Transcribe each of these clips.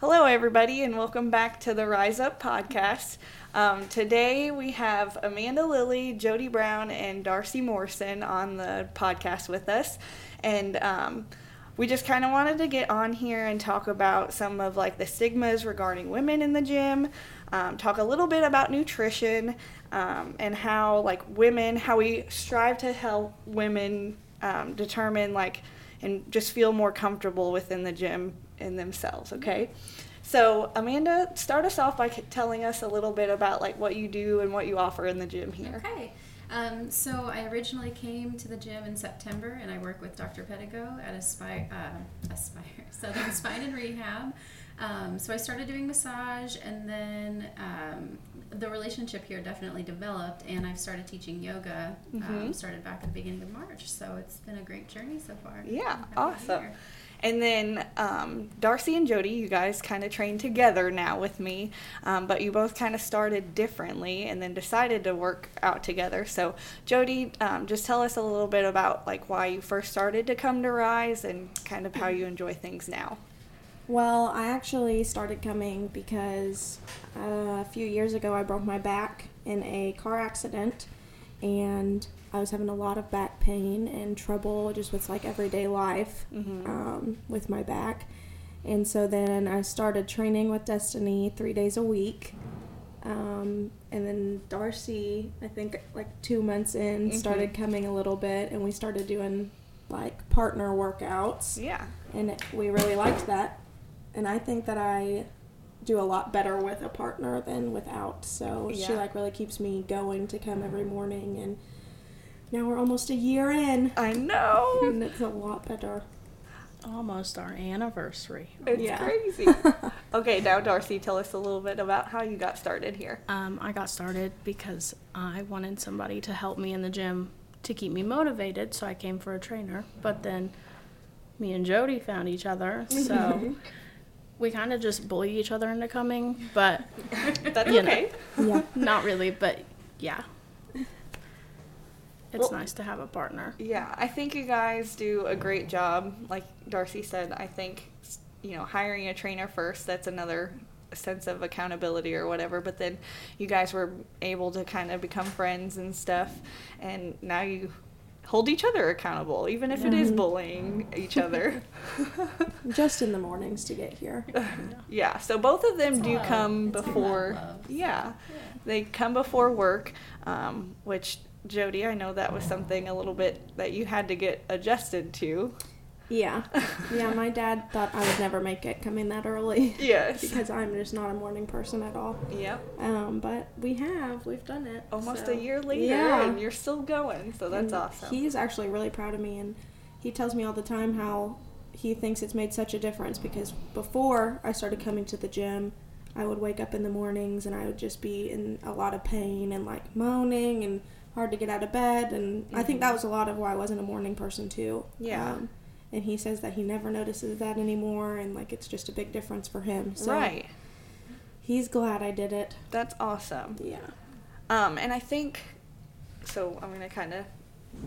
Hello, everybody, and welcome back to the Rise Up podcast. Um, today we have Amanda Lily, Jody Brown, and Darci Morrison on the podcast with us, and um, we just kind of wanted to get on here and talk about some of like the stigmas regarding women in the gym, um, talk a little bit about nutrition, um, and how like women, how we strive to help women um, determine like and just feel more comfortable within the gym in themselves. Okay. So Amanda, start us off by telling us a little bit about like what you do and what you offer in the gym here. Okay. Um, so I originally came to the gym in September, and I work with Dr. Pedigo at Aspire, uh, Aspire Southern Spine and Rehab. Um, so I started doing massage, and then um, the relationship here definitely developed, and I've started teaching yoga. Mhm. started back at the beginning of March, so it's been a great journey so far. Yeah, awesome. And then um, Darci and Jody, you guys kind of train together now with me, um, but you both kind of started differently and then decided to work out together. So, Jody, um, just tell us a little bit about like why you first started to come to Rise and kind of how you enjoy things now. Well, I actually started coming because uh, a few years ago I broke my back in a car accident and I was having a lot of back pain and trouble just with like everyday life Mhm. um, with my back. And so then I started training with Destiny three days a week. Um, and then Darci, I think like two months in, Mhm. started coming a little bit and we started doing like partner workouts Yeah. and it, we really liked that. And I think that I do a lot better with a partner than without. So she like really keeps me going to come every morning. And now we're almost a year in, I know. and it's a lot better. almost our anniversary. It's Yeah. crazy. okay, now Darci, tell us a little bit about how you got started here. Um, I got started because I wanted somebody to help me in the gym to keep me motivated, so I came for a trainer. But then me and Jody found each other, so we kind of just bully each other into coming, but That's You know. okay. Yeah. not really. But yeah, it's Well- nice to have a partner. Yeah, I think you guys do a great job. Like Darci said, I think you know hiring a trainer first. That's another sense of accountability or whatever. But then you guys were able to kind of become friends and stuff, and now you hold each other accountable, even if it is Mhm. bullying each other. Just in the mornings to get here. yeah, so both of them It's do love. come It's before. love. Yeah, Yeah. they come before work, um, which Jody, I know that was something a little bit that you had to get adjusted to. Yeah. Yeah, my dad thought I would never make it coming that early. Yes. Because I'm just not a morning person at all. Yep. Um, but we have, we've done it. Almost so- a year later, Yeah. and you're still going, so that's And awesome. He's actually really proud of me, and he tells me all the time how he thinks it's made such a difference because before I started coming to the gym, I would wake up in the mornings and I would just be in a lot of pain and like moaning and hard to get out of bed. And I think that was a lot of why I wasn't a morning person, too. Mm-hmm. Yeah. Um, and he says that he never notices that anymore, and like it's just a big difference for him. So right. he's glad I did it. That's awesome. Yeah. Um, and I think so. I'm gonna kind of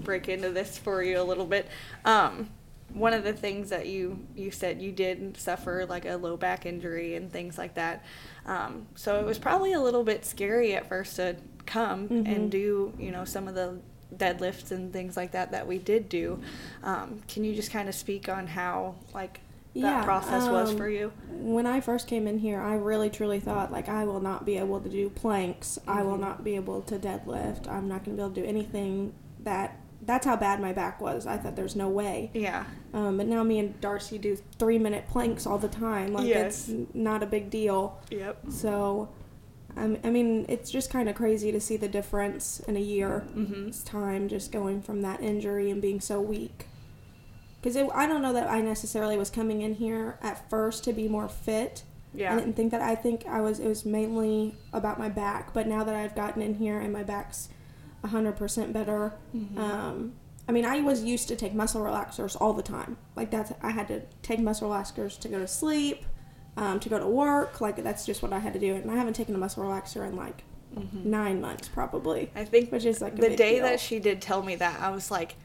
break into this for you a little bit. Um, one of the things that you you said you did suffer like a low back injury and things like that. Um, so it was probably a little bit scary at first to come Mhm. and do you know some of the deadlifts and things like that that we did do. Um, can you just kind of speak on how like that Yeah, process was um, for you? when I first came in here, I really truly thought like I will not be able to do planks. I will Mhm. not be able to deadlift. I'm not going to be able to do anything that. That's how bad my back was. I thought there's no way. Yeah. Um, but now me and Darci do three minute planks all the time. Like Yes. it's not a big deal. Yep. So, I mean, it's just kind of crazy to see the difference in a year Mhm. time just going from that injury and being so weak. Because I don't know that I necessarily was coming in here at first to be more fit. Yeah. I didn't think that. I think I was. It was mainly about my back. But now that I've gotten in here and my back's hundred percent better, Mhm. um, I mean, I was used to take muscle relaxers all the time. Like that's I had to take muscle relaxers to go to sleep, um, to go to work. Like that's just what I had to do. And I haven't taken a muscle relaxer in like Mhm. nine months probably. I think Which is like the day deal. that she did tell me that, I was like,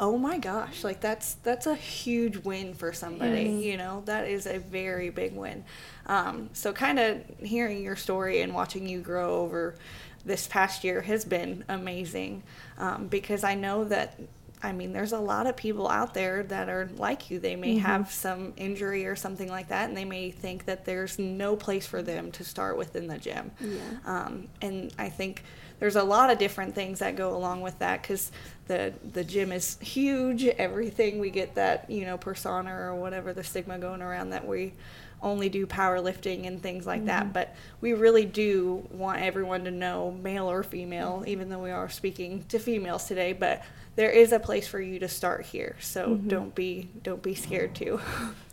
oh my gosh like that's that's a huge win for somebody Yes. you know that is a very big win um, so kind of hearing your story and watching you grow over this past year has been amazing um, because i know that i mean there's a lot of people out there that are like you they may have some injury or something like that and they may think that there's no place for them to start within the gym Yeah. um, and I think there's a lot of different things that go along with that because the the gym is huge. Everything we get that you know persona or whatever the stigma going around that we only do powerlifting and things like that. But we really do want everyone to know, male or female, even though we are speaking to females today. But there is a place for you to start here, so don't be don't be scared to.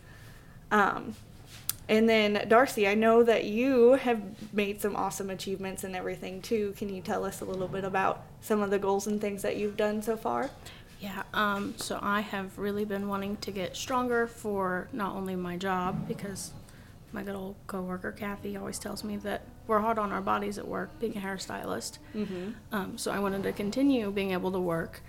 um, and then Darci, I know that you have made some awesome achievements and everything too. Can you tell us a little bit about some of the goals and things that you've done so far? Yeah, um, so I have really been wanting to get stronger for not only my job, because my good old coworker Kathy always tells me that we're hard on our bodies at work, being a hairstylist. Mm-hmm. Um, so I wanted to continue being able to work.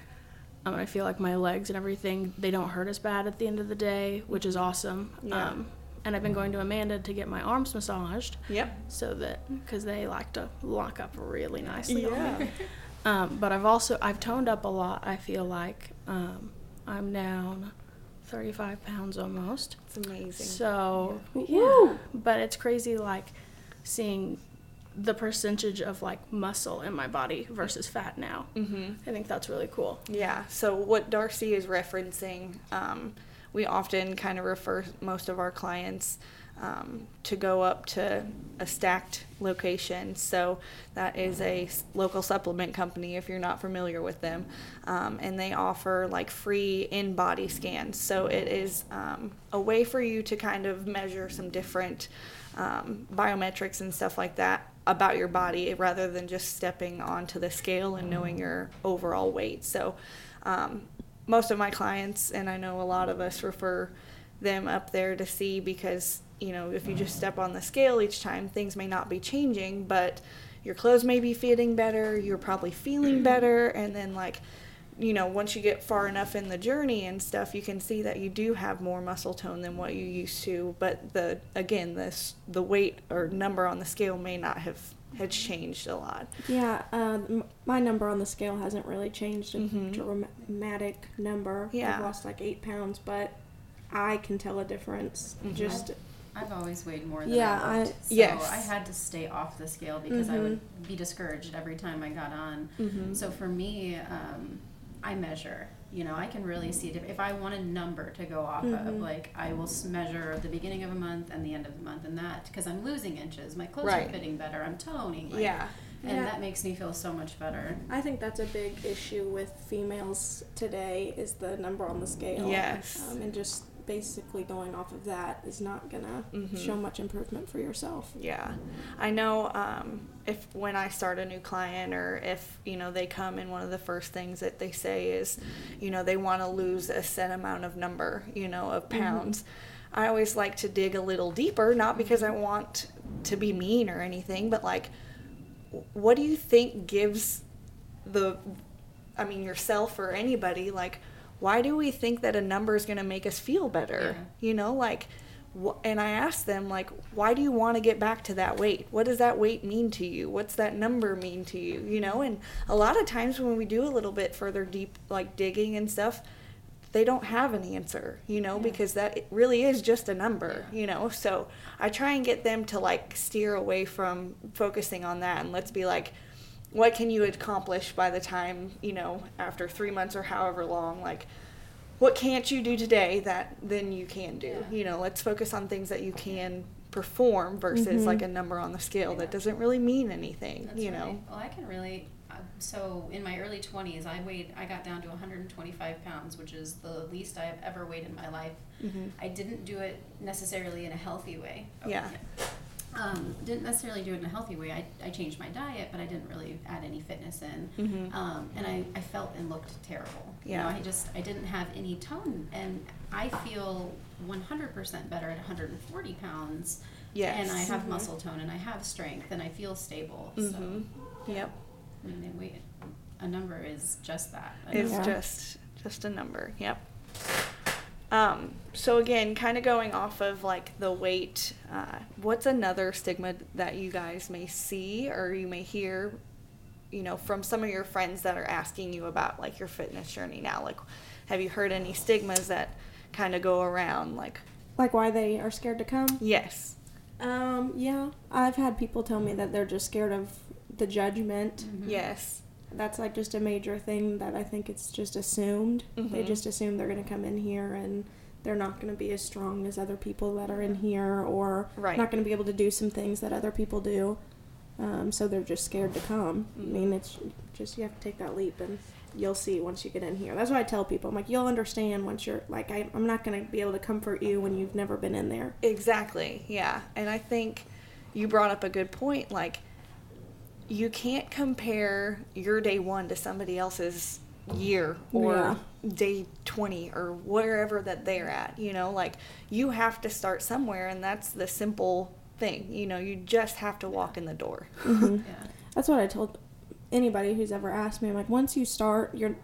Um, I feel like my legs and everything they don't hurt as bad at the end of the day, which is awesome. Yeah. Um, and I've been going to Amanda to get my arms massaged, Yep. so that because they like to lock up really nicely on Yeah. Um, but I've also I've toned up a lot. I feel like um, I'm down 35 pounds almost. It's amazing. So Woo. yeah, but it's crazy like seeing the percentage of like muscle in my body versus fat now. mm-hmm. I think that's really cool. Yeah. So what Darci is referencing, um, we often kind of refer most of our clients um, to go up to a stacked location. So that is a local supplement company if you're not familiar with them, um, and they offer like free InBody scans. So it is um, a way for you to kind of measure some different um, biometrics and stuff like that about your body rather than just stepping onto the scale and knowing your overall weight. So, um, most of my clients, and I know a lot of us refer them up there to see because, you know, if you just step on the scale each time, things may not be changing, but your clothes may be fitting better, you're probably feeling better, and then, like, you know, once you get far enough in the journey and stuff, you can see that you do have more muscle tone than what you used to. But the again, this the weight or number on the scale may not have had changed a lot. Yeah, uh, my number on the scale hasn't really changed a Mhm. dramatic number. Yeah. I've lost like eight pounds, but I can tell a difference. Mhm. Just I've always weighed more than that. Yeah, I I- looked, so Yes. I had to stay off the scale because I would be discouraged every time I got on. Mm-hmm. So for me, um, I measure. You know, I can really see it. If, if I want a number to go off of, Mhm. like I will measure the beginning of a month and the end of the month, and that because I'm losing inches, my clothes Right. are fitting better, I'm toning. like- yeah. and Yeah. that makes me feel so much better. I think that's a big issue with females today is the number on the scale. Yes. Um, and just basically going off of that is not gonna Mhm. show much improvement for yourself. Yeah, I know. Um, if when I start a new client, or if you know they come and one of the first things that they say is, you know, they want to lose a set amount of number, you know, of pounds. I always like to dig a little deeper, not because I want to be mean or anything, but like, what do you think gives the, I mean, yourself or anybody like? Why do we think that a number is going to make us feel better? Yeah. You know, like, wh- and I asked them like, why do you want to get back to that weight? What does that weight mean to you? What's that number mean to you? You know, and a lot of times when we do a little bit further deep, like digging and stuff, they don't have an answer, you know, Yeah. because that really is just a number, Yeah. you know. So I try and get them to like steer away from focusing on that and let's be like, what can you accomplish by the time, you know, after three months or however long, like, what can't you do today that then you can do? Yeah. You know, let's focus on things that you can perform versus Mhm. like a number on the scale that doesn't really mean anything, That's you right. know. Well, I can really. Uh, so in my early twenties, I weighed. I got down to 125 pounds, which is the least I have ever weighed in my life. Mm-hmm. I didn't do it necessarily in a healthy way. Oh, Yeah. Um, didn't necessarily do it in a healthy way. I, I changed my diet, but I didn't really add any fitness in. Mm-hmm. Um, and I, I felt and looked terrible. You Yeah. know, I just, I didn't have any tone. And I feel 100% better at 140 pounds. Yes. And I have Mhm. muscle tone and I have strength and I feel stable. So, Mm-hmm. Yep. I mean, we, a number is just that. It's Yeah. just Just a number. Yep. Um, so again, kind of going off of like the weight, uh, what's another stigma that you guys may see or you may hear, you know, from some of your friends that are asking you about like your fitness journey now? Like, have you heard any stigmas that kind of go around? Like, Like why they are scared to come? yes, Um, yeah. I've had people tell me that they're just scared of the judgment. yes, That's like just a major thing that I think it's just assumed. They Mhm. just assume they're going to come in here and they're not going to be as strong as other people that are in here or Right. not going to be able to do some things that other people do. Um, so they're just scared to come. I mean, Mm-hmm. it's just you have to take that leap and you'll see once you get in here. That's what I tell people. I'm like, you'll understand once you're like, I, I'm not going to be able to comfort you when you've never been in there. Exactly. Yeah. And I think you brought up a good point. Like, you can't compare your day one to somebody else's year or Yeah. day 20 or wherever that they're at. You know, like, you have to start somewhere, and that's the simple thing. You know, you just have to walk in the door. Mm-hmm. Yeah. That's what I told anybody who's ever asked me. I'm like, once you start, you're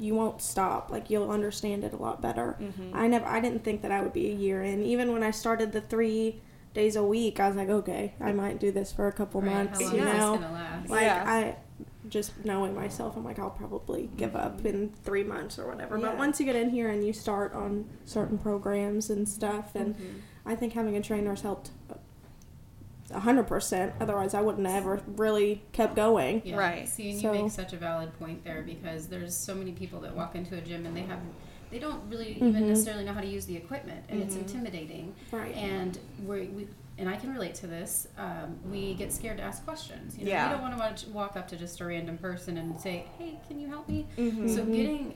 you won't stop. Like you'll understand it a lot better. Mhm. I never, I didn't think that I would be a year in. Even when I started the three days a week, I was like, okay, I might do this for a couple Right, months. How long you is this know, gonna last? like Yeah. I just knowing myself, I'm like, I'll probably give up in three months or whatever. But once you get in here and you start on certain programs and stuff, and Mhm. I think having a trainer has helped a hundred percent. Otherwise, I wouldn't have ever really kept going. Yeah. Right. See, and So- you make such a valid point there because there's so many people that walk into a gym and they have, they don't really even Mhm. necessarily know how to use the equipment, and it's Mhm. intimidating. Right. And we we and I can relate to this. Um, we get scared to ask questions. You know, Yeah. we don't want to walk up to just a random person and say, "Hey, can you help me?" Mhm. So getting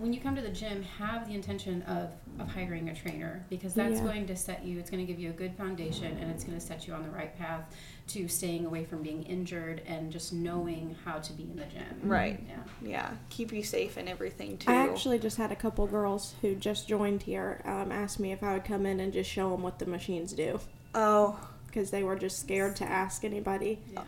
when you come to the gym, have the intention of, of hiring a trainer because that's Yeah. going to set you. It's going to give you a good foundation and it's going to set you on the right path to staying away from being injured and just knowing how to be in the gym. Right. Yeah. Yeah. Keep you safe and everything, too. I actually just had a couple girls who just joined here um, ask me if I would come in and just show them what the machines do Oh, because they were just scared to ask anybody. Yeah.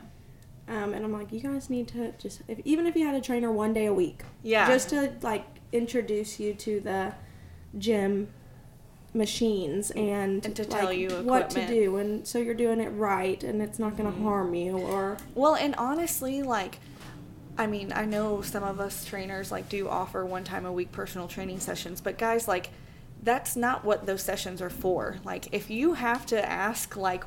Um, and I'm like, you guys need to just, if, even if you had a trainer one day a week, yeah. just to like introduce you to the gym machines and, And to tell like, you what to do, and so you're doing it right, and it's not going to Mhm. harm you or Well, and honestly, like, I mean, I know some of us trainers like do offer one time a week personal training sessions, but guys, like, that's not what those sessions are for. Like, if you have to ask, like,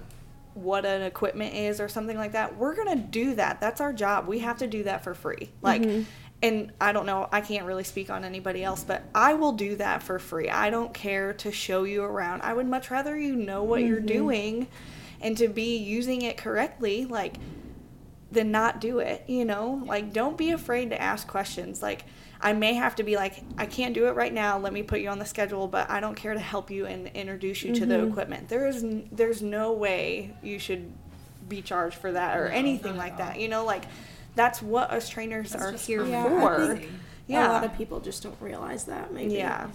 what an equipment is or something like that, we're gonna do that. That's our job. We have to do that for free. Like, Mhm. And I don't know, I can't really speak on anybody else, but I will do that for free. I don't care to show you around. I would much rather you know what you're Mhm. doing and to be using it correctly, like, than not do it, you know? Like, don't be afraid to ask questions. Like, I may have to be like, I can't do it right now. Let me put you on the schedule, but I don't care to help you and introduce you to the Mhm. equipment. There is, there's no way you should be charged for that or No, anything like that. You know, like, that's what us trainers That's are just here Yeah, for. Yeah. a lot of people just don't realize that. Maybe. Yeah.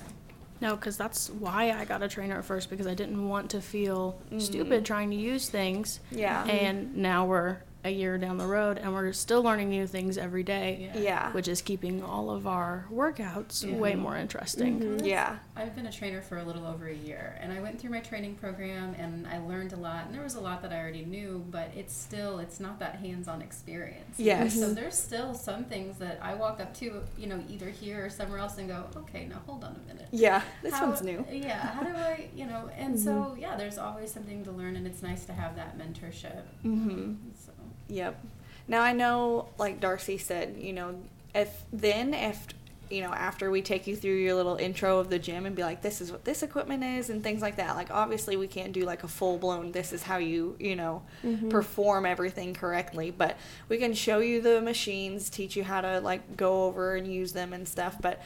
No, because that's why I got a trainer at first because I didn't want to feel Mhm. stupid trying to use things. Yeah. And now we're a year down the road and we're still learning new things every day, Yeah. Yeah. which is keeping all of our workouts Yeah. way more interesting. Mhm. Yeah. I've been a trainer for a little over a year, and I went through my training program, and I learned a lot. And there was a lot that I already knew, but it's still it's not that hands-on experience. Yes. So there's still some things that I walk up to, you know, either here or somewhere else, and go, okay, now hold on a minute. Yeah. This How- one's new. Yeah. How do I, you know? And so yeah, there's always something to learn, and it's nice to have that mentorship. Mm-hmm. So Yep. Now I know, like Darci said, you know, if then if you know after we take you through your little intro of the gym and be like, this is what this equipment is and things like that. Like obviously we can't do like a full blown. This is how you you know Mhm. perform everything correctly, but we can show you the machines, teach you how to like go over and use them and stuff. But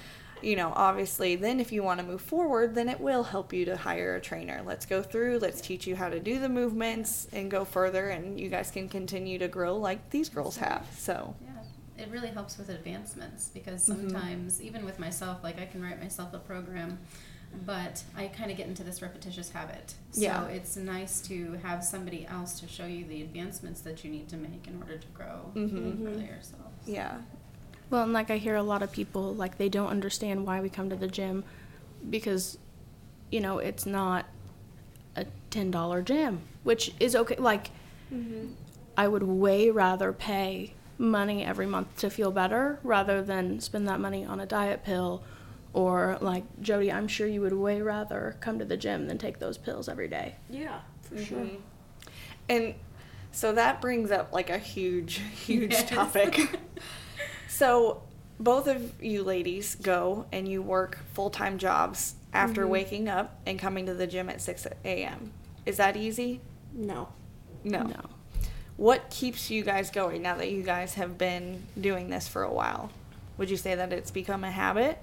you know, obviously, then if you want to move forward, then it will help you to hire a trainer. Let's go through, let's teach you how to do the movements and go further, and you guys can continue to grow like these girls have. So, yeah, it really helps with advancements because Mhm. sometimes, even with myself, like I can write myself a program, but I kind of get into this repetitious habit. So Yeah. it's nice to have somebody else to show you the advancements that you need to make in order to grow Mhm. further yourself. yeah. Well, and like I hear a lot of people like they don't understand why we come to the gym because you know, it's not a $10 gym, which is okay like mm-hmm. I would way rather pay money every month to feel better rather than spend that money on a diet pill or like Jody, I'm sure you would way rather come to the gym than take those pills every day. Yeah, for mm-hmm. sure. And so that brings up like a huge, huge Yes. topic. so both of you ladies go and you work full time jobs after waking up and coming to the gym at 6 a.m. Is that easy? No. No. No. What keeps you guys going now that you guys have been doing this for a while? Would you say that it's become a habit?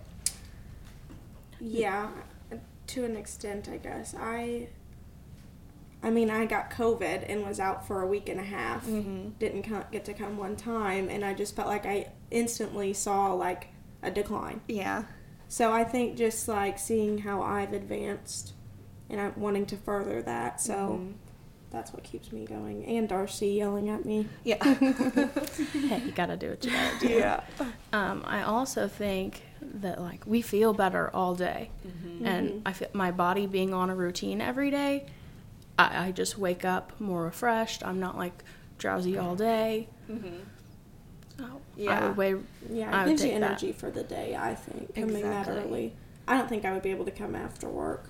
Yeah, to an extent, I guess. I I mean, I got COVID and was out for a week and a half. Mhm. Didn't co- get to come one time, and I just felt like I instantly saw like a decline. Yeah. So I think just like seeing how I've advanced, and I'm wanting to further that. So Mhm. that's what keeps me going. And Darci yelling at me. Yeah. Hey, you gotta do what you gotta do. yeah. Um, I also think that like we feel better all day, and I feel my body being on a routine every day. I, I just wake up more refreshed. I'm not like drowsy all day. Mhm. So I Yeah. would way Yeah, it gives you take that. energy for the day. I think coming that early. I don't think I would be able to come after work.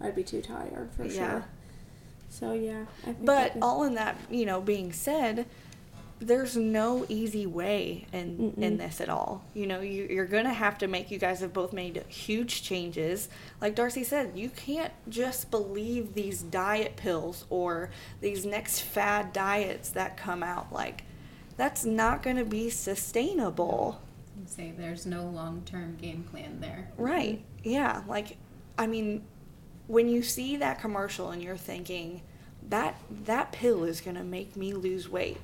I'd be too tired for Yeah. sure. So yeah, I think But all in that, you know, being said, there's no easy way in in Mm-mm. this at all. You know, you, you're gonna have to make. You guys have both made huge changes. Like Darci said, you can't just believe these diet pills or these next fad diets that come out. Like, that's not gonna be sustainable. Say there's no long term game plan there. Right. Yeah. Like, I mean, when you see that commercial and you're thinking that that pill is gonna make me lose weight,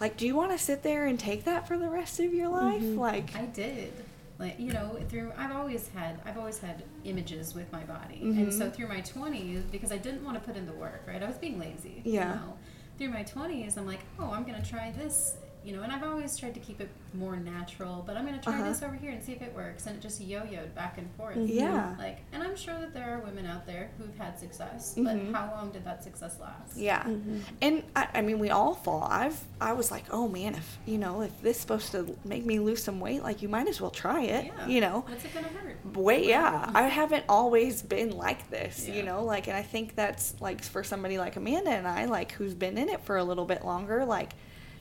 like, do you want to sit there and take that for the rest of your life? Like, I did. Like you know, through I've always had I've always had images with my body, Mhm. and so through my twenties, because I didn't want to put in the work, right? I was being lazy. Yeah. You know? Through my twenties, I'm like, oh, I'm gonna try this, you know, and I've always tried to keep it more natural, but I'm gonna try Uh-huh. this over here and see if it works, and it just yo-yoed back and forth. yeah. Like, and I'm sure that there are women out there who've had success, Mhm. but how long did that success last? Yeah. Mhm. And I, I mean, we all fall. I've, I was like, oh man, if, you know, if this is supposed to make me lose some weight, like, you might as well try it, Yeah. you know? What's it gonna hurt? Wait, yeah, I haven't always been like this, you know, like, and I think that's like for somebody like Amanda and I, like, who's been in it for a little bit longer, like,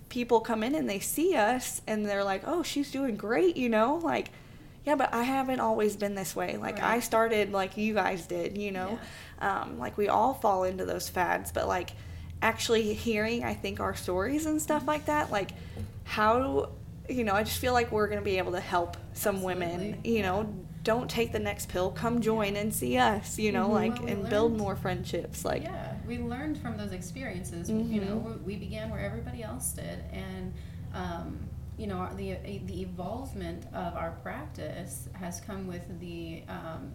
people come in and they see us and they're like, oh, she's doing great, you know, like, yeah, but I haven't always been this way. Like, I started like you guys did, you know, um, like, we all fall into those fads, but like, actually hearing, I think, our stories and stuff like that, like, how, you know, I just feel like we're going to be able to help some women, Absolutely. you know, don't take the next pill, come join and see us, you know, Mhm. like, Well, we and build more friendships. Like, yeah, we learned from those experiences. You Mhm. know, we we began where everybody else did, and um, you know, the the evolvement of our practice has come with the um,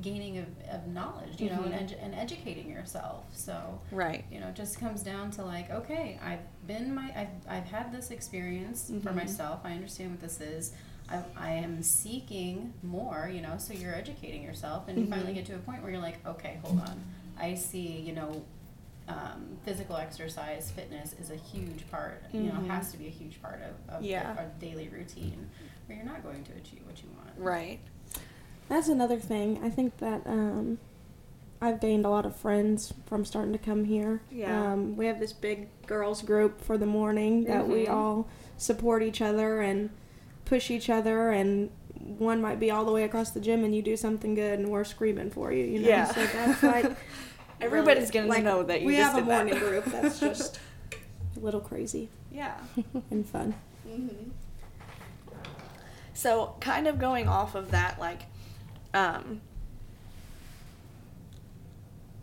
gaining of, of knowledge. You know, and, Mhm. edu- and educating yourself. So right. you know, it just comes down to like, okay, I've been my, I've, I've had this experience for Mhm. myself. I understand what this is. I, I am seeking more, you know, so you're educating yourself and you finally get to a point where you're like, okay, hold on. I see, you know, um, physical exercise, fitness is a huge part, you know, Mhm. has to be a huge part of, of Yeah. our daily routine where you're not going to achieve what you want. Right. That's another thing. I think that um, I've gained a lot of friends from starting to come here. Yeah. Um, we have this big girls group for the morning that we Mhm. all support each other and push each other and one might be all the way across the gym and you do something good and we're screaming for you, you know. Yeah. So that's like Everybody's gonna like, know that you we have a did that. morning group that's just a little crazy Yeah. and fun. Mm-hmm. So, kind of going off of that, like, um,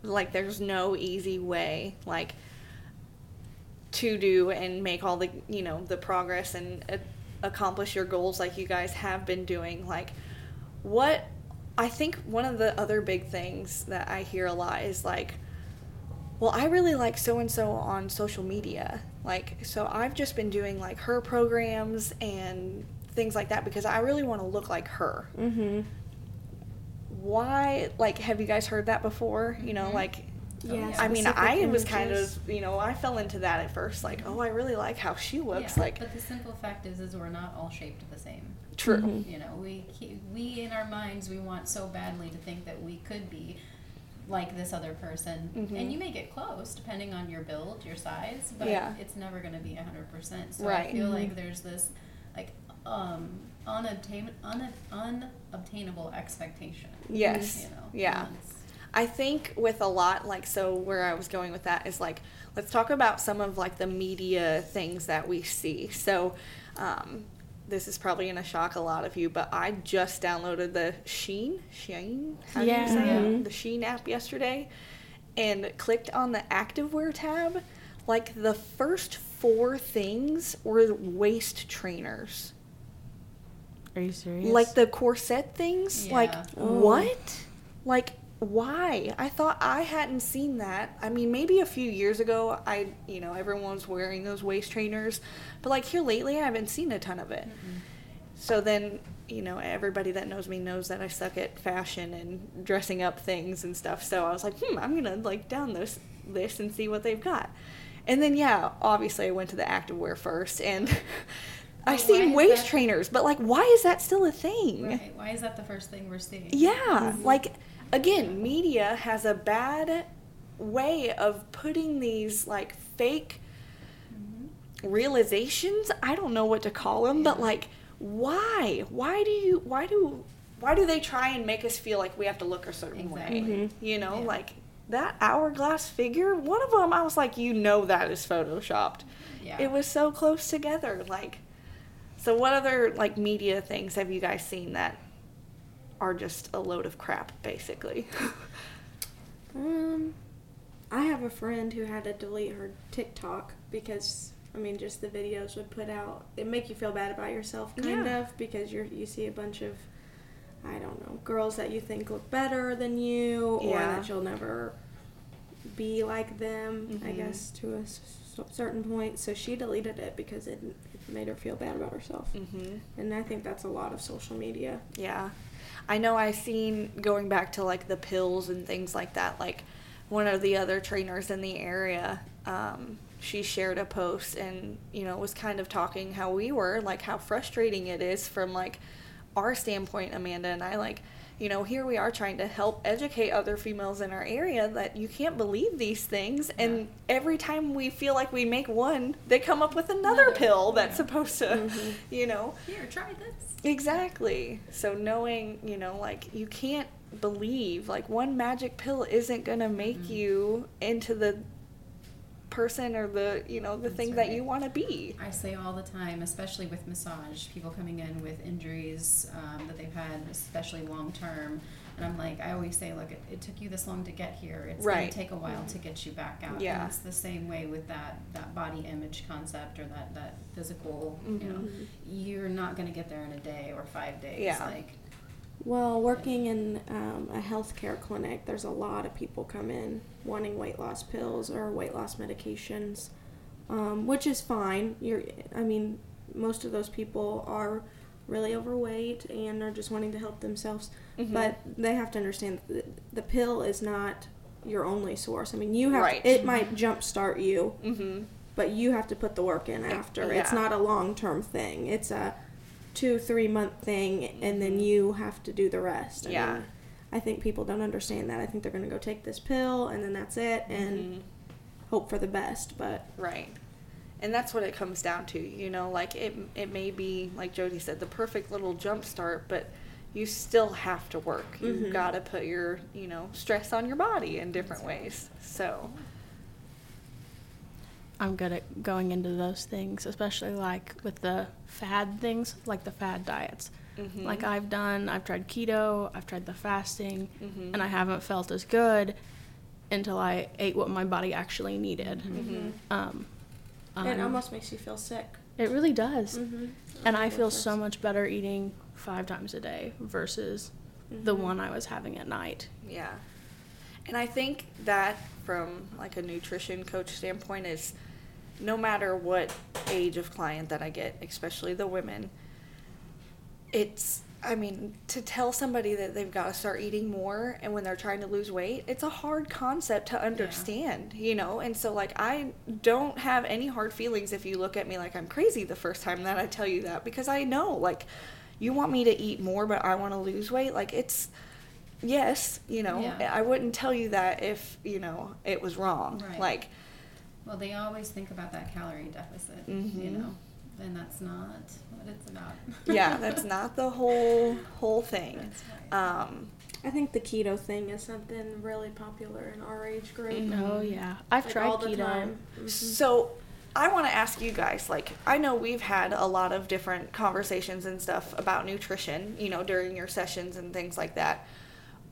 like there's no easy way, like, to do and make all the you know the progress and uh, accomplish your goals like you guys have been doing. Like, what I think one of the other big things that I hear a lot is like, well, I really like so and so on social media. Like, so I've just been doing like her programs and things like that because I really want to look like her. Mm-hmm. Why, like, have you guys heard that before? You know, Mhm. like, Yeah. yeah. I mean, specific I was kind of, you know, I fell into that at first. Like, oh, I really like how she looks. Yeah, Like, but the simple fact is, is we're not all shaped the same. True. Mhm. You know, we we in our minds we want so badly to think that we could be like this other person, Mhm. and you may get close depending on your build, your size, but Yeah. it's never going to be hundred percent. So Right. I feel Mhm. like there's this like um unobtain un- unobtainable expectation. Yes. You know. Yeah. I think with a lot like so where I was going with that is like let's talk about some of like the media things that we see. So um, this is probably gonna shock a lot of you, but I just downloaded the Shein Shein how do Yeah. you say it? Mhm. the Shein app yesterday and clicked on the activewear tab. Like the first four things were waist trainers. Are you serious? Like the corset things? Like Yeah. Oh. what? Like why? I thought I hadn't seen that. I mean, maybe a few years ago, I you know everyone was wearing those waist trainers, but like here lately, I haven't seen a ton of it. Mm-mm. So then you know everybody that knows me knows that I suck at fashion and dressing up things and stuff. So I was like, hmm, I'm gonna like down this this and see what they've got. And then yeah, obviously I went to the activewear first and. I why seen waist that- trainers, but like, why is that still a thing? Right. Why is that the first thing we're seeing? Yeah, like again, media has a bad way of putting these like fake Mhm. realizations. I don't know what to call them, but like why? Why do you why do why do they try and make us feel like we have to look a certain Exactly. way? Mhm. You know, Yeah. like that hourglass figure, one of them I was like, you know that is photoshopped. Yeah. It was so close together like so what other like media things have you guys seen that are just a load of crap basically? Um, I have a friend who had to delete her TikTok because I mean, just the videos would put out. It make you feel bad about yourself, kind Yeah. of, because you're you see a bunch of, I don't know, girls that you think look better than you, or Yeah. that you'll never be like them. I Mhm. guess to a s- certain point. So she deleted it because it, it made her feel bad about herself, mhm. and I think that's a lot of social media. Yeah. I know I seen going back to like the pills and things like that, like one of the other trainers in the area, um, she shared a post and, you know, was kind of talking how we were, like how frustrating it is from like our standpoint, Amanda and I, like, you know, here we are trying to help educate other females in our area that you can't believe these things. And every time we feel like we make one, they come up with another Another, pill that's yeah. supposed to, Mhm. you know, Here, try this. Exactly. So knowing, you know, like you can't believe like one magic pill isn't going to make Mhm. you into the person or the, you know, the That's thing that you want to be. I say all the time, especially with massage, people coming in with injuries um, that they've had, especially long term. And I'm like, I always say, look, it, it took you this long to get here. It's going to take a while to get you back out. Yeah. And it's the same way with that, that body image concept or that, that physical, you know, Mhm. you're not going to get there in a day or five days. Yeah. Like, Well, working in um, a healthcare clinic, there's a lot of people come in wanting weight loss pills or weight loss medications, um, which is fine. You're, I mean, most of those people are really overweight and are just wanting to help themselves, Mhm. but they have to understand that the pill is not your only source. I mean, you have Right. it might jumpstart you, Mhm. but you have to put the work in after. It's not a long term thing. It's a two three month thing, and then you have to do the rest. I Yeah. mean, I think people don't understand that. I think they're going to go take this pill, and then that's it, and Mhm. hope for the best. But Right. And that's what it comes down to, you know, like it it may be like Jody said the perfect little jump start, but you still have to work. You've Mhm. got to put your, you know, stress on your body in different ways. So, I'm good at going into those things, especially like with the fad things, like the fad diets. mhm. Like I've done, I've tried keto, I've tried the fasting, Mhm. and I haven't felt as good until I ate what my body actually needed. Mhm. Um, it almost makes you feel sick. it really does, Mm-hmm. and I feel so much better eating five times a day versus the Mhm. one I was having at night. Yeah. And I think that from like a nutrition coach standpoint is no matter what age of client that I get, especially the women, it's I mean, to tell somebody that they've got to start eating more and when they're trying to lose weight, it's a hard concept to understand, you know? And so, like, I don't have any hard feelings if you look at me like I'm crazy the first time that I tell you that because I know, like, you want me to eat more, but I want to lose weight. Like, it's, yes, you know, Yeah. I wouldn't tell you that if, you know, it was wrong. Right. Like, Well, they always think about that calorie deficit, you Mhm. know, and that's not what it's about. yeah, that's not the whole, whole thing. That's right. Um, I think the keto thing is something really popular in our age group. Oh yeah, I've Like, tried all the keto. time. Mhm. So I want to ask you guys like I know we've had a lot of different conversations and stuff about nutrition, you know, during your sessions and things like that.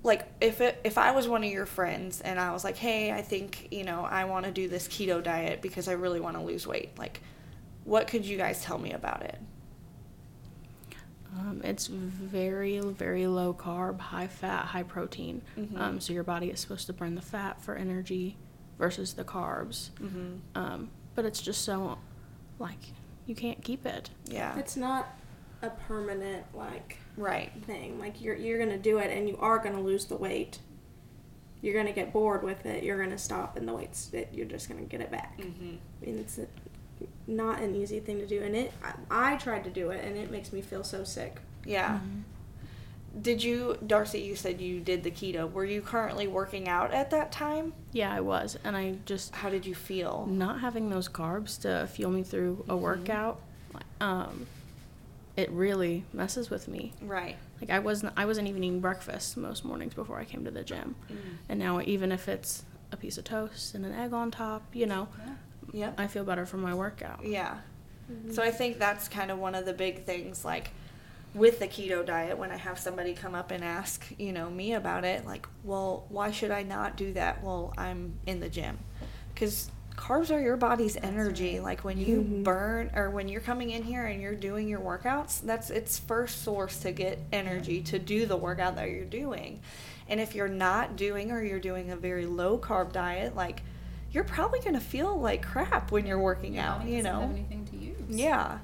Like if it if I was one of your friends and I was like, "Hey, I think, you know, I want to do this keto diet because I really want to lose weight." Like what could you guys tell me about it? Um, it's very, very low carb, high fat, high protein. Mhm. Um, so your body is supposed to burn the fat for energy versus the carbs. Mhm. Um, but it's just so, like, you can't keep it. Yeah. It's not a permanent like right. thing. Like you're you're gonna do it and you are gonna lose the weight. You're gonna get bored with it. You're gonna stop and the weight's it, you're just gonna get it back. Mhm. I mean, it's a, not an easy thing to do, and it. I, I tried to do it, and it makes me feel so sick. Yeah. Did you Darci, you said you did the keto. Were you currently working out at that time? Yeah, I was. And I just, How did you feel? not having those carbs to fuel me through a workout, um, it really messes with me. Right. Like I wasn't, I wasn't even eating breakfast most mornings before I came to the gym, mm. and now even if it's a piece of toast and an egg on top, you know, Yeah. Yep. I feel better from my workout. Yeah. Mm-hmm. So I think that's kind of one of the big things, like with the keto diet, when I have somebody come up and ask, you know, me about it, like, well, why should I not do that? Well, I'm in the gym. Because carbs are your body's energy. right. Like when you Mhm. burn or when you're coming in here and you're doing your workouts, that's its first source to get energy to do the workout that you're doing. And if you're not doing or you're doing a very low carb diet, like you're probably going to feel like crap when you're working Your out, you know. have anything to use. Yeah.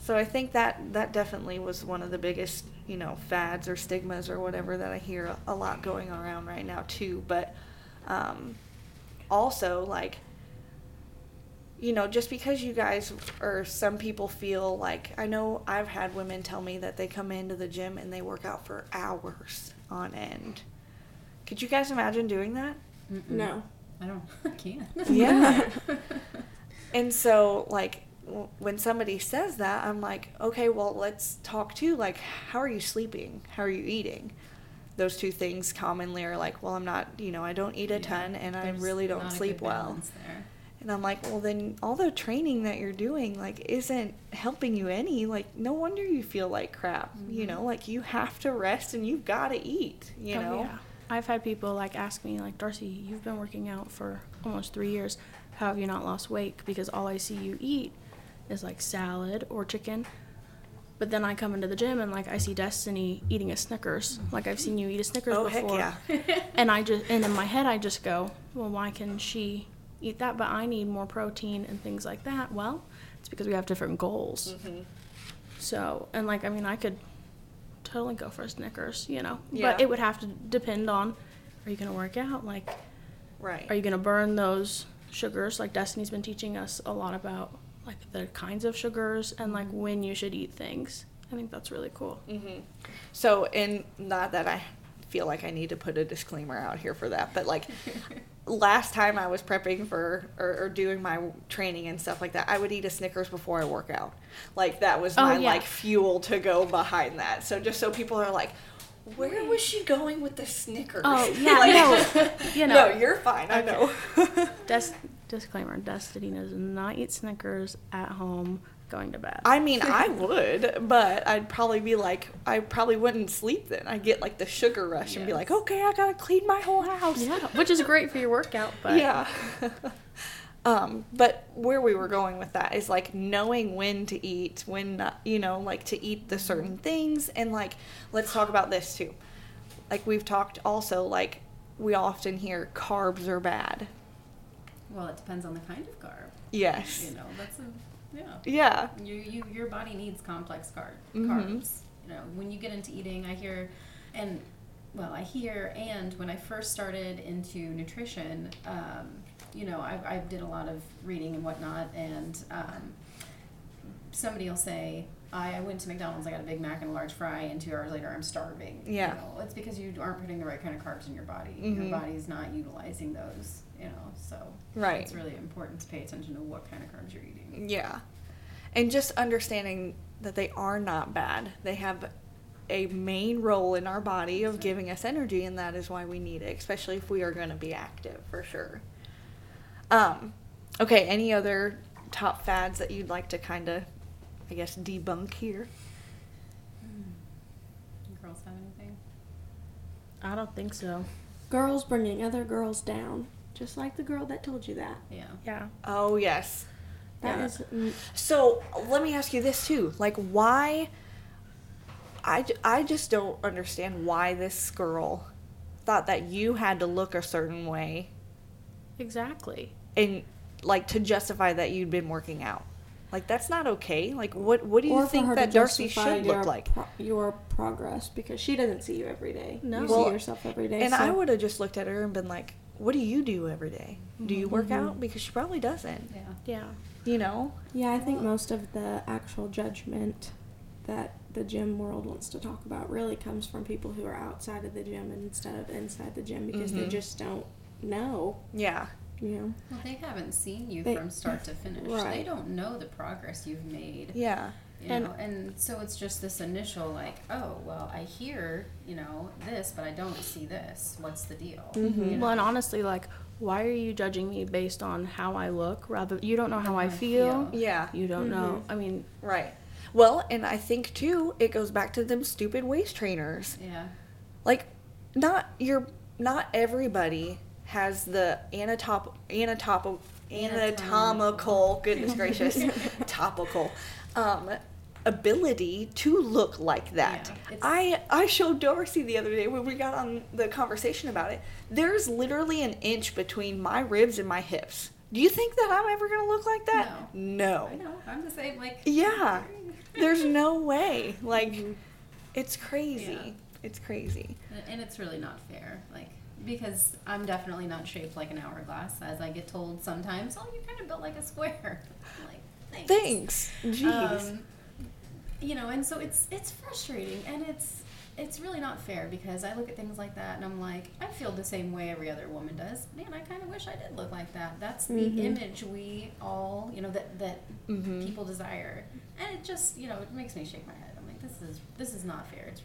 So I think that that definitely was one of the biggest, you know, fads or stigmas or whatever that I hear a lot going around right now too. But um, also like, you know, just because you guys or some people feel like I know I've had women tell me that they come into the gym and they work out for hours on end. Could you guys imagine doing that? Mm-mm. No. I don't. I can't. Yeah. And so, like, when somebody says that, I'm like, okay, well, let's talk too. Like, how are you sleeping? How are you eating? Those two things commonly are like, well, I'm not, you know, I don't eat a Yeah. ton and I really don't sleep well. there. And I'm like, well, then all the training that you're doing, like, isn't helping you any. Like, no wonder you feel like crap. You Mhm. know, like, you have to rest and you've got to eat, you Oh, know? yeah. I've had people like ask me like, Darci, you've been working out for almost three years. How have you not lost weight? Because all I see you eat is like salad or chicken. But then I come into the gym and like I see Destiny eating a Snickers. Like I've seen you eat a Snickers Oh, heck before. yeah. And I just and in my head I just go, well, why can she eat that? But I need more protein and things like that. Well, it's because we have different goals. hmm So and like I mean I could totally go for Snickers, you know. Yeah. But it would have to depend on are you gonna work out? Like Right. are you gonna burn those sugars? Like Destiny's been teaching us a lot about like the kinds of sugars and like when you should eat things. I think that's really cool. hmm So, and not that I feel like I need to put a disclaimer out here for that, but like last time I was prepping for or, or doing my training and stuff like that, I would eat a Snickers before I work out. Like that was Oh, my yeah. like fuel to go behind that. So just so people are like, where was she going with the Snickers? Oh, yeah, Like- no, you no, know. you're fine. I know. Des- disclaimer: Destiny does not eat Snickers at home going to bed. I mean, I would, but I'd probably be like, I probably wouldn't sleep then. I'd get like the sugar rush and be like, okay, I gotta clean my whole house. yeah, which is great for your workout, but yeah. um, but where we were going with that is like knowing when to eat, when not, you know, like to eat the certain things, and like let's talk about this too. Like we've talked also, like we often hear carbs are bad. Well, it depends on the kind of carb. Yes. You know, that's a yeah. Yeah. You, you your body needs complex carb Mhm. carbs. You know, when you get into eating, I hear, and well, I hear, and when I first started into nutrition, um, you know, I, I did a lot of reading and whatnot, and um, somebody will say, I, I went to McDonald's, I got a Big Mac and a large fry, and two hours later I'm starving. Yeah. You know, it's because you aren't putting the right kind of carbs in your body. Mhm. Your body's not utilizing those, you know, so Right. it's really important to pay attention to what kind of carbs you're eating. Yeah. And just understanding that they are not bad. They have a main role in our body of giving us energy, and that is why we need it, especially if we are going to be active for sure. Um, okay, any other top fads that you'd like to kind of, I guess, debunk here? Girls have anything? I don't think so. Girls bringing other girls down, just like the girl that told you that. Yeah. Yeah. Oh, yes. That Yeah. is mm, So let me ask you this too. Like, why? I, I just don't understand why this girl thought that you had to look a certain way Exactly. and like to justify that you'd been working out. Like that's not okay. Like what what do you or think that Darci should your look like? pro- your progress because she doesn't see you every day. No. you Well, see yourself every day. And so I would have just looked at her and been like, "What do you do every day? Do you work Mhm. out?" Because she probably doesn't. Yeah. Yeah. You know? Yeah, I think most of the actual judgment that the gym world wants to talk about really comes from people who are outside of the gym instead of inside the gym because they Mhm. just don't know, Yeah. You know. Well, they haven't seen you They- from start to finish. They don't know the progress you've made. Yeah. You And- know, and so it's just this initial like, oh, well, I hear, you know, this, but I don't see this. What's the deal? Mhm. You Well, and honestly, like, why are you judging me based on how I look? Rather, you don't know how I How I feel. feel. Yeah. You don't know. I mean, Right. Well, and I think too, it goes back to them stupid waist trainers. Yeah. Like, not your, not everybody has the anatop, anatopical, anatomical, goodness gracious, topical, um, ability to look like that. Yeah, I I showed Darci the other day when we got on the conversation about it. There's literally an inch between my ribs and my hips. Do you think that I'm ever gonna look like that? No. I know. I'm the same. Like. Yeah. There's no way. Like, Mhm. it's crazy. Yeah. It's crazy. And it's really not fair. Like. Because I'm definitely not shaped like an hourglass, as I get told sometimes. Oh, you kind of built like a square. I'm like, thanks. Thanks. Jeez. Um, you know, and so it's it's frustrating and it's it's really not fair because I look at things like that and I'm like, I feel the same way every other woman does. Man, I kind of wish I did look like that. That's the Mhm. image we all, you know, that that Mhm. people desire, and it just, you know, it makes me shake my head. I'm like, this is this is not fair. It's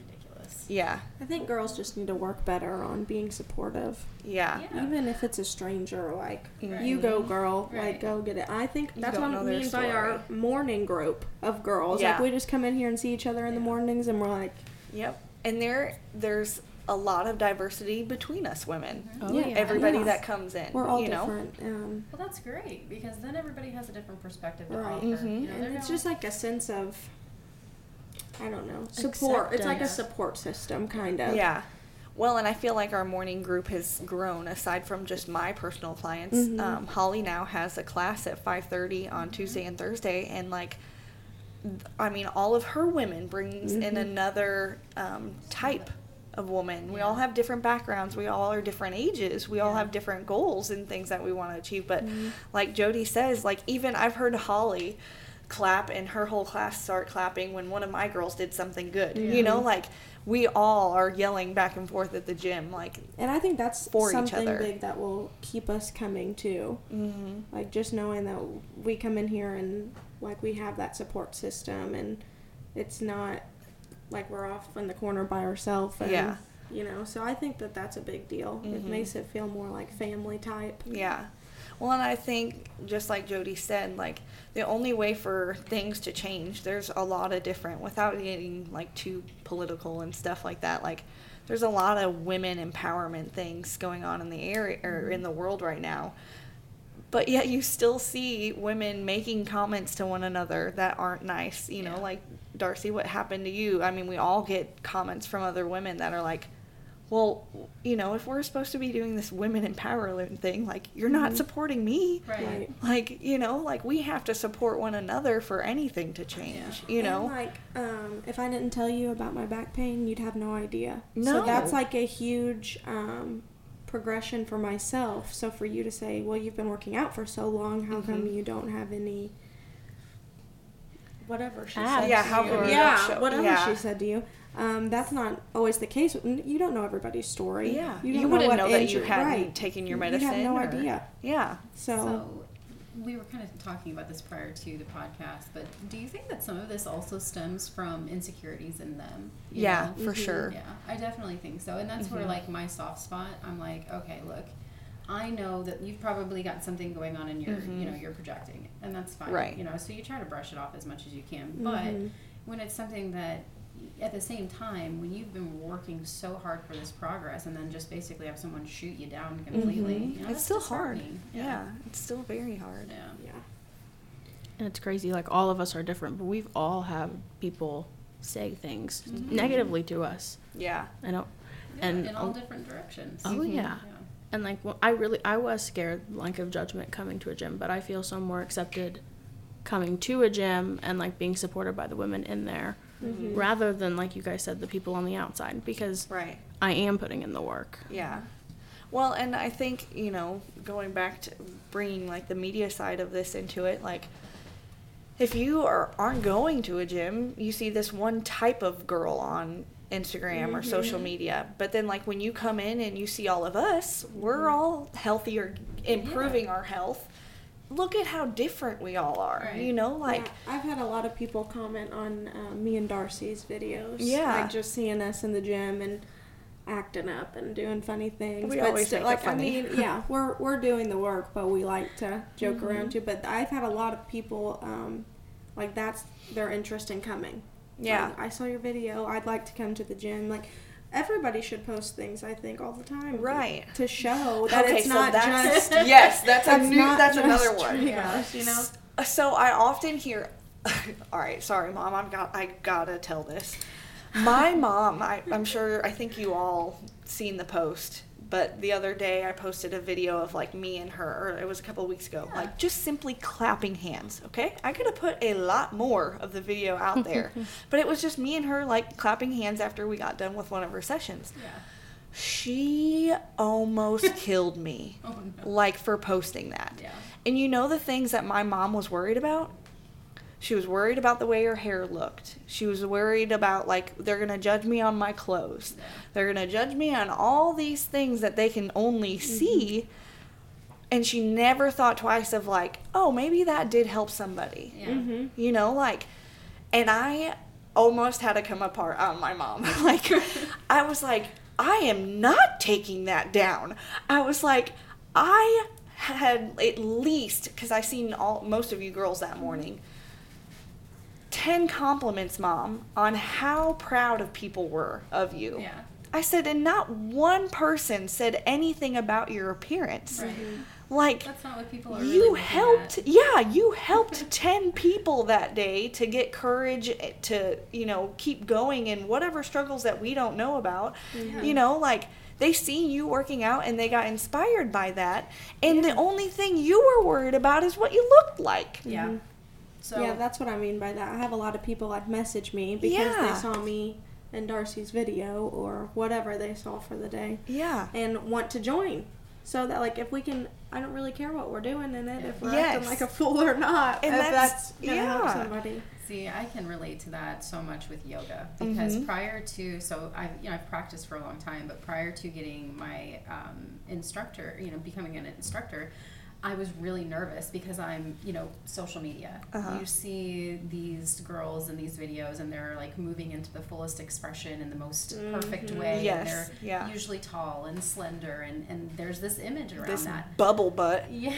ridiculous. yeah. I think girls just need to work better on being supportive. Yeah. Yeah. Even if it's a stranger, like Right. you go, girl, Right. like go get it. I think You that's what know their we by our morning group of girls. Yeah. Like we just come in here and see each other in the mornings, and we're like, Yep. And there, there's a lot of diversity between us women. oh Yeah, yeah. Everybody yeah. that comes in. we're all you know? different. Um, Well, that's great because then everybody has a different perspective to Right. offer. Mhm. You know, and it's not- just like a sense of, I don't know, support. It's like a support system, kind of. Yeah. Well, and I feel like our morning group has grown. Aside from just my personal clients, Mhm. um, Holly now has a class at five thirty on Tuesday and Thursday, and like, th- I mean, all of her women brings in Mhm. another um, type of woman. We all have different backgrounds. We all are different ages. We all have different goals and things that we want to achieve. But Mhm. like Jody says, like even I've heard Holly clap and her whole class start clapping when one of my girls did something good. You know, like we all are yelling back and forth at the gym. Like, And I think that's For each something other. big that will keep us coming too. mm-hmm. Like just knowing that we come in here and like we have that support system, and it's not like we're off in the corner by ourselves. And, Yeah. You know, so I think that that's a big deal. It Mhm. makes it feel more like family type. yeah. Well, and I think just like Jody said, like the only way for things to change, there's a lot of different without getting like too political and stuff like that. Like there's a lot of women empowerment things going on in the area or in the world right now. But yet you still see women making comments to one another that aren't nice. You know, Yeah. like Darci, what happened to you? I mean, we all get comments from other women that are like, well, you know, if we're supposed to be doing this women empowerment thing, like you're not Mhm. supporting me. Right. Right. Like, you know, like we have to support one another for anything to change, you know? And like, um, if I didn't tell you about my back pain, you'd have no idea. No. So that's like a huge um, progression for myself. So for you to say, well, you've been working out for so long, how come Mhm. you don't have any? Whatever she Abs. said. Yeah, to how you. come yeah, whatever yeah. she said to you. Um, that's not always the case. You don't know everybody's story. yeah. you, You, don't wouldn't what know, that you hadn't right. taken your medicine. You medicine. have no or- idea. Yeah. So, So, we were kind of talking about this prior to the podcast, but do you think that some of this also stems from insecurities in them? Yeah, know? for Mhm. sure. Yeah, I definitely think so. And that's where, Mhm. like, my soft spot, I'm like, okay, look, I know that you've probably got something going on in your, Mhm. you know, you're projecting, and that's fine. Right. You know, so you try to brush it off as much as you can. But Mhm. when it's something that, at the same time, when you've been working so hard for this progress, and then just basically have someone shoot you down completely, Mhm. you know, it's still hard. disheartening. Yeah. it's still very hard. Yeah. yeah. And it's crazy. Like all of us are different, but we've all had people say things Mhm. negatively to us. Yeah. I don't. Yeah, And in all a- different directions. Oh Mhm. yeah. Yeah. And like wh- I really I was scared like of judgment coming to a gym, but I feel so more accepted coming to a gym and like being supported by the women in there Mhm. rather than like you guys said the people on the outside because Right. I am putting in the work. Yeah. Well, and I think, you know, going back to bringing like the media side of this into it, like if you are aren't going to a gym, you see this one type of girl on Instagram or social media. But then like when you come in and you see all of us, we're all healthier, improving our health. Look at how different we all are. Right. You know, like yeah, I've had a lot of people comment on uh, me and Darci's videos. Yeah. like just seeing us in the gym and acting up and doing funny things. We but always still, like funny. I mean, yeah, we're we're doing the work, but we like to joke Mm-hmm. around too. But I've had a lot of people um, like that's their interest in coming. yeah. Like, I saw your video. I'd like to come to the gym. Like everybody should post things. I think all the time. Right. To show that okay, it's so not that's just. yes, that's, a new that's another one. triggers, you know. So I often hear, all right, sorry, mom, I've got, I gotta tell this. My mom, I, I'm sure, I think you all seen the post, but the other day I posted a video of like me and her, or it was a couple of weeks ago, like just simply clapping hands. Okay, I could have put a lot more of the video out there, but it was just me and her like clapping hands after we got done with one of her sessions. Yeah. She almost killed me, Oh no. like for posting that. Yeah. And you know the things that my mom was worried about? She was worried about the way her hair looked. She was worried about like they're going to judge me on my clothes. They're going to judge me on all these things that they can only see. And she never thought twice of like, "Oh, maybe that did help somebody." Yeah. Mm-hmm. You know, like and I almost had to come apart on my mom. like I was like, I am not taking that down. I was like, I had at least because I seen all most of you girls that morning. 10 compliments, mom, on how proud of people were of you. Yeah. I said, and not one person said anything about your appearance. Right. Like, That's not what people are really you helped at. yeah you helped 10 people that day to get courage eh, to you know keep going in whatever struggles that we don't know about Yeah. you know like they seen you working out and they got inspired by that and the only thing you were worried about is what you looked like Yeah. Mhm. So yeah, that's what I mean by that. I have a lot of people that message me because Yeah. they saw me in Darci's video or whatever they saw for the day yeah and want to join. So that like if we can, I don't really care what we're doing in it, if we're Yes. acting like a fool or not. And if that's- that's, gonna help yeah. somebody. See, I can relate to that so much with yoga because Mhm. prior to so I you know I've practiced for a long time, but prior to getting my um, instructor, you know, becoming an instructor, I was really nervous because I'm you know social media. Uh-huh. You see these girls in these videos and they're like moving into the fullest expression in the most perfect Mhm. way. and Yes, they're yeah. usually tall and slender, and and there's this image around this that. bubble butt Yes,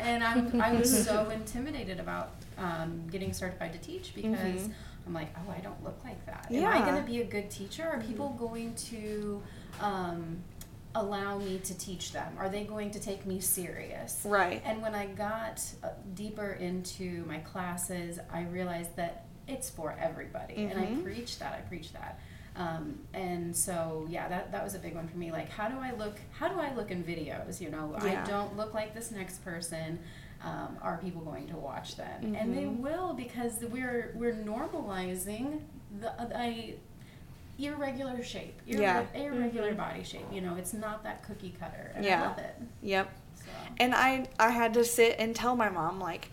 and I'm, I was so intimidated about um, getting certified to teach because Mhm. I'm like, oh, I don't look like that. Yeah. Am I going to be a good teacher? Are people going to um, allow me to teach them? Are they going to take me serious? right And when I got uh, deeper into my classes, I realized that it's for everybody. And I Mhm. preach that. I preach that. Um, and so yeah, that that was a big one for me. Like, how do I look? How do I look in videos? You know, Yeah. I don't look like this next person. Um, are people going to watch them? And they Mhm. will because we're we're normalizing the a irregular shape, irre- Yeah. irregular Mhm. body shape. You know, it's not that cookie cutter, and Yeah. I love it. Yep. So. And I I had to sit and tell my mom like,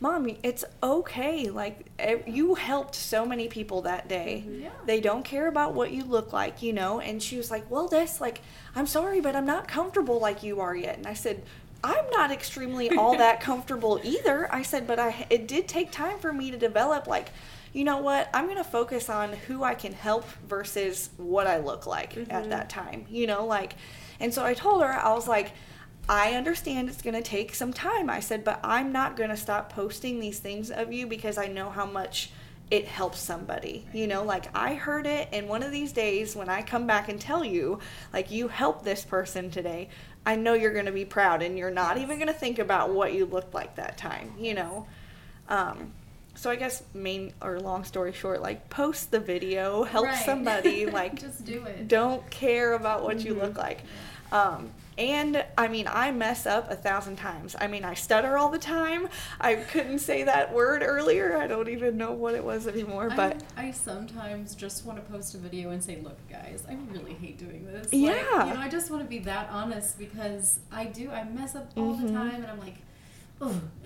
"Mom, it's okay. Like ev- you helped so many people that day. Yeah. They don't care about what you look like, you know." And she was like, "Well, this like I'm sorry, but I'm not comfortable like you are yet." And I said, "I'm not extremely all that comfortable either." I said, "But I it did take time for me to develop like you know what? I'm going to focus on who I can help versus what I look like at Mhm. that time. You know, like, and so I told her, I was like, I understand it's going to take some time. I said, but I'm not going to stop posting these things of you because I know how much it helps somebody. You know, like I heard it, and one of these days when I come back and tell you, like, you helped this person today, I know you're going to be proud and you're not even going to think about what you looked like that time, you know? Um, so I guess main or long story short, like post the video, help Right. somebody, like just do it. don't care about what you Mhm. look like. Um, and I mean, I mess up a thousand times. I mean, I stutter all the time. I couldn't say that word earlier. I don't even know what it was anymore. But I, I sometimes just want to post a video and say, "Look, guys, I really hate doing this." Yeah. Like, you know, I just want to be that honest because I do. I mess up all Mhm. the time, and I'm like, "Oh,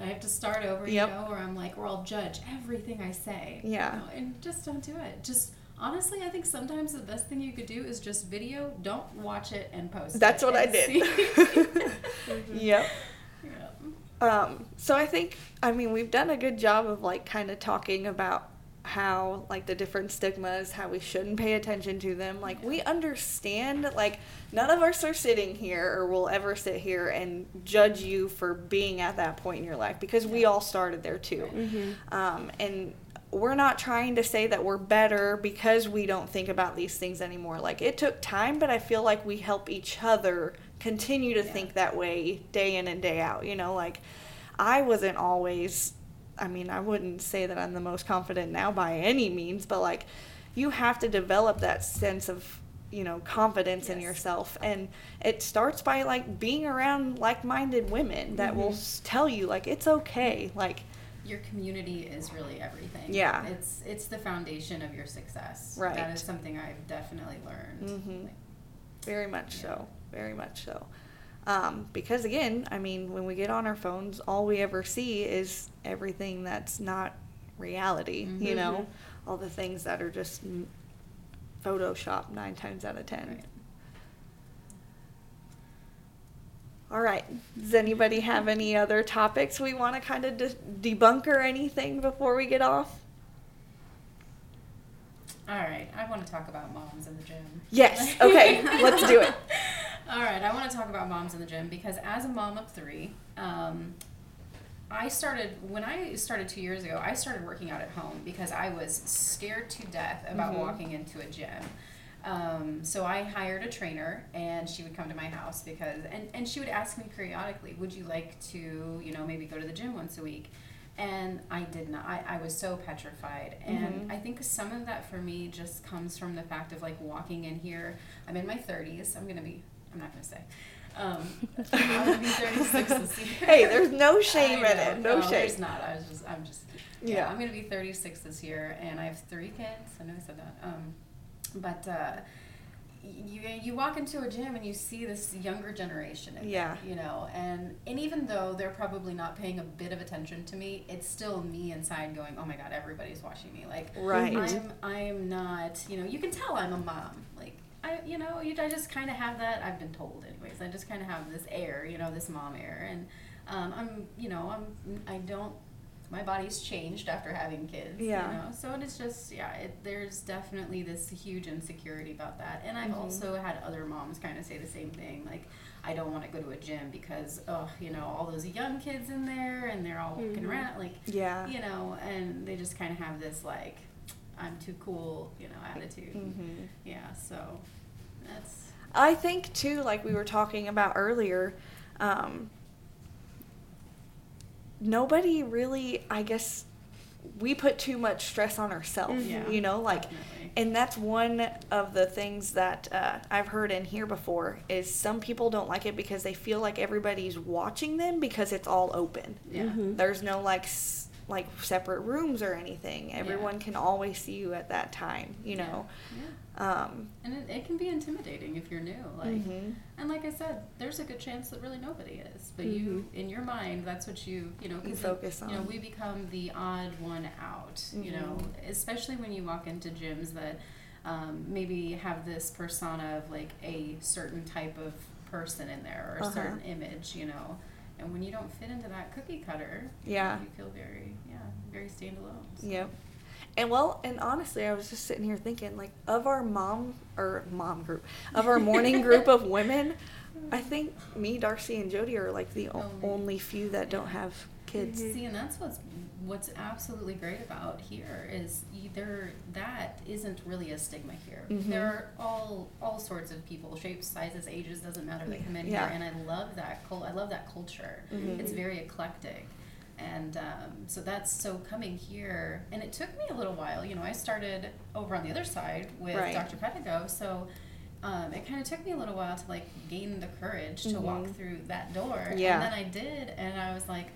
I have to start over," Yep. you know, or I'm like, or I'll judge everything I say. you Yeah. know, and just don't do it. Just honestly, I think sometimes the best thing you could do is just video. Don't watch it and post. that's what I did. see. yep. yeah. Um, so I think, I mean, we've done a good job of like kind of talking about how like the different stigmas, how we shouldn't pay attention to them. Like we understand, like none of us are sitting here or will ever sit here and judge you for being at that point in your life because we all started there too. Mm-hmm. Um, and we're not trying to say that we're better because we don't think about these things anymore. Like it took time, but I feel like we help each other continue to Yeah. think that way day in and day out. You know, like I wasn't always, I mean, I wouldn't say that I'm the most confident now by any means, but like you have to develop that sense of, you know, confidence in yourself. And it starts by like being around like minded women that will Mhm. s tell you, like, it's okay. Like, your community is really everything. Yeah. It's it's the foundation of your success. Right. That is something I've definitely learned. Mhm. Like, Very much Yeah. so. Very much so. Um, because again, I mean, when we get on our phones, all we ever see is everything that's not reality. You Mhm. know, all the things that are just Photoshop nine times out of ten. Right. All right. Does anybody have any other topics we want to kind of de- debunk or anything before we get off? All right, I want to talk about moms in the gym. Yes, okay, let's do it. All right, I want to talk about moms in the gym because as a mom of three, um, I started when I started two years ago. I started working out at home because I was scared to death about Mhm. walking into a gym. Um, so I hired a trainer, and she would come to my house because, and, and she would ask me periodically, "Would you like to, you know, maybe go to the gym once a week?" And I did not. I, I was so petrified, and Mhm. I think some of that for me just comes from the fact of like walking in here. I'm in my 30s. I'm gonna be. I'm not gonna say. Um, I'm gonna be 36 this year. Hey, there's no shame in it. No shame. There's not. I was just. I'm just. Yeah. Yeah. I'm gonna be 36 this year, and I have three kids. I know I said that. Um, but uh, you you walk into a gym and you see this younger generation. Yeah. You know, and and even though they're probably not paying a bit of attention to me, it's still me inside going, oh my god, everybody's watching me. Like Right. I'm I'm not. You know, you can tell I'm a mom. Like. I, you know, you, I just kind of have that. I've been told, anyways. I just kind of have this air, you know, this mom air, and um, I'm, you know, I'm, I don't. My body's changed after having kids. Yeah. You know, so it's just, yeah. It, there's definitely this huge insecurity about that, and I've Mhm. also had other moms kind of say the same thing, like. I don't want to go to a gym because, oh, you know, all those young kids in there and they're all walking Mhm. around, like, Yeah. you know, and they just kind of have this like, I'm too cool, you know, attitude. hmm Yeah, so that's I think too, like we were talking about earlier, um, nobody really, I guess, we put too much stress on ourselves. Yeah, You know, like definitely. and that's one of the things that uh, I've heard in here before is some people don't like it because they feel like everybody's watching them because it's all open. Yeah. Mhm. There's no like s- like separate rooms or anything. Everyone can always see you at that time. You know. Yeah. Um, And it, it can be intimidating if you're new. Like, mhm. and like I said, there's a good chance that really nobody is. But you, in your mind, that's what you, you know, You focus You know, we become the odd one out. You know, Mhm. especially when you walk into gyms that um, maybe have this persona of like a certain type of person in there or a Uh-huh. certain image. You know, and when you don't fit into that cookie cutter, you know, Yeah. you feel very, yeah, very standalone. So. Yep. And well, and honestly, I was just sitting here thinking, like, of our mom or mom group, of our morning group of women, I think me, Darci, and Jody are like the Only. only few that don't have kids. See, and that's what's what's absolutely great about here is you, there that isn't really a stigma here. Mhm. There are all all sorts of people, shapes, sizes, ages, doesn't matter. That come in Yeah. here, and I love that. I love that culture. Mhm. It's very eclectic. And um, so that's so coming here, and it took me a little while. You know, I started over on the other side with Right. Dr. Pedigo, so um, it kind of took me a little while to like gain the courage to walk Mhm. through that door. Yeah. And then I did, and I was like,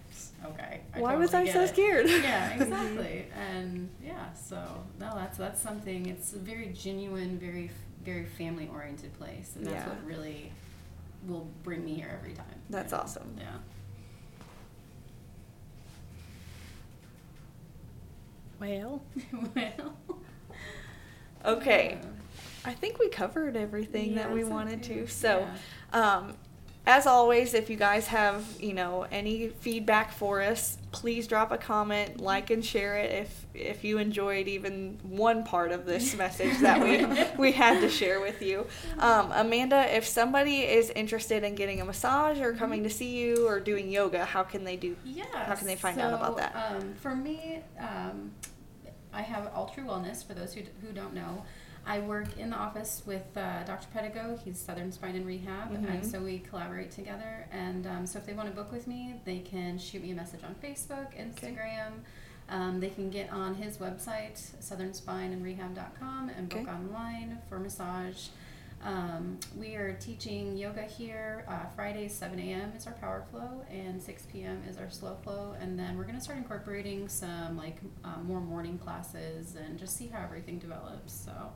okay. I Why was I so it. scared? Yeah, exactly. and yeah, so no, that's that's something. It's a very genuine, very very family oriented place, and that's Yeah. what really will bring me here every time. That's awesome. Yeah. Well, well. Okay. yeah. I think we covered everything that we wanted to. So, Yeah. um, as always, if you guys have you know any feedback for us, please drop a comment, like and share it if if you enjoyed even one part of this message that we we had to share with you. Um, Amanda, if somebody is interested in getting a massage or coming to see you or doing yoga, how can they do? Yeah. How can they find out about that? Um, for me, um, I have Altru Wellness. For those who, who don't know, I work in the office with uh, Dr. Pedigo. He's Southern Spine and Rehab, Mhm. and so we collaborate together. And um, so if they want to book with me, they can shoot me a message on Facebook, Instagram. Um, they can get on his website, southernspineandrehab.com, and book Okay. online for massage. Um, we are teaching yoga here. Uh, Fridays, 7 a.m. is our power flow, and 6 p.m. is our slow flow. And then we're going to start incorporating some like uh, more morning classes and just see how everything develops. So,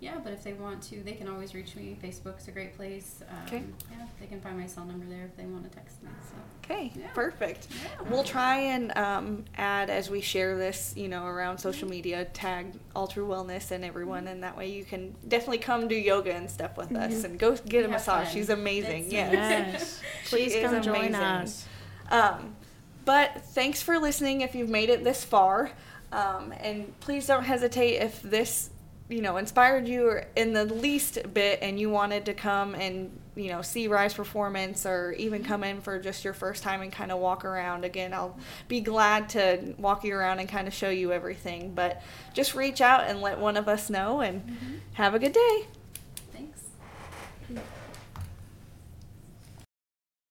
yeah, but if they want to, they can always reach me. Facebook's a great place. Um, Okay. Yeah, they can find my cell number there if they want to text me. So, Okay, Yeah. perfect. yeah. We'll try and um, add as we share this, you know, around social media, tag Altru Wellness and everyone, and that way you can definitely come do yoga and stuff with us and go get a massage. fun. She's amazing. It's- Yes. yes. She Please is come join amazing. us. Um, but thanks for listening if you've made it this far. Um, and please don't hesitate if this, you know, inspired you in the least bit and you wanted to come and, you know, see Rise Performance or even mm-hmm. come in for just your first time and kind of walk around. Again, I'll be glad to walk you around and kind of show you everything. But just reach out and let one of us know and mm-hmm. have a good day. Thanks.